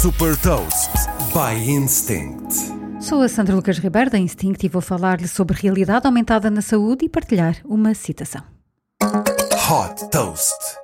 Super Toast by Instinct. Sou a Sandra Lucas Ribeiro da Instinct e vou falar-lhe sobre realidade aumentada na saúde e partilhar uma citação. Hot Toast.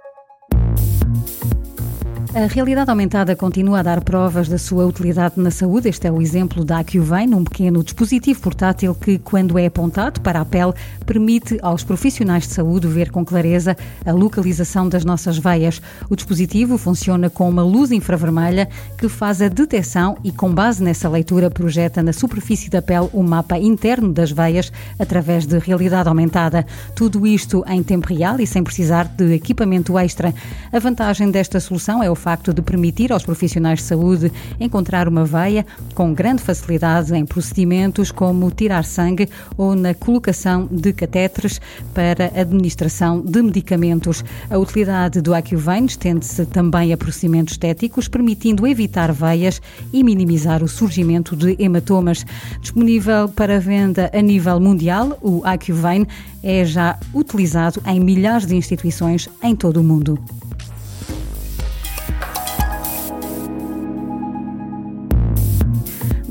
A realidade aumentada continua a dar provas da sua utilidade na saúde. Este é o exemplo da AcuVein, um pequeno dispositivo portátil que, quando é apontado para a pele, permite aos profissionais de saúde ver com clareza a localização das nossas veias. O dispositivo funciona com uma luz infravermelha que faz a detecção e, com base nessa leitura, projeta na superfície da pele o mapa interno das veias através de realidade aumentada. Tudo isto em tempo real e sem precisar de equipamento extra. A vantagem desta solução é o facto de permitir aos profissionais de saúde encontrar uma veia com grande facilidade em procedimentos como tirar sangue ou na colocação de catéteres para administração de medicamentos. A utilidade do AcuVein estende-se também a procedimentos estéticos, permitindo evitar veias e minimizar o surgimento de hematomas. Disponível para venda a nível mundial, o AcuVein é já utilizado em milhares de instituições em todo o mundo.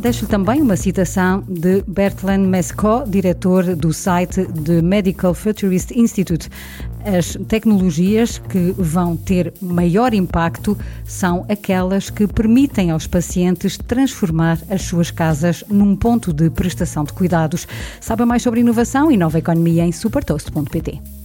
Deixo também uma citação de Bertrand Mescot, diretor do site The Medical Futurist Institute. As tecnologias que vão ter maior impacto são aquelas que permitem aos pacientes transformar as suas casas num ponto de prestação de cuidados. Saiba mais sobre inovação e nova economia em supertoast.pt.